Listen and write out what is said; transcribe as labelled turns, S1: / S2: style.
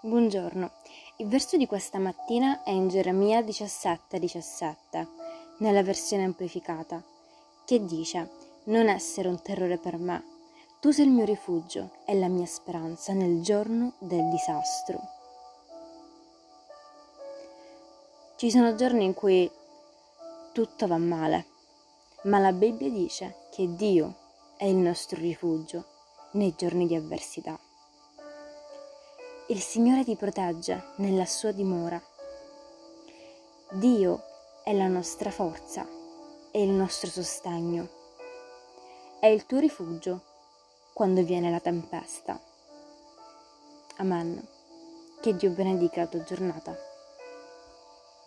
S1: Buongiorno. Il verso di questa mattina è in Geremia 17:17, 17, nella versione amplificata, che dice: Non essere un terrore per me. Tu sei il mio rifugio e la mia speranza nel giorno del disastro. Ci sono giorni in cui tutto va male, ma la Bibbia dice che Dio è il nostro rifugio nei giorni di avversità. Il Signore ti protegge nella sua dimora. Dio è la nostra forza e il nostro sostegno. È il tuo rifugio quando viene la tempesta. Amen. Che Dio benedica la tua giornata.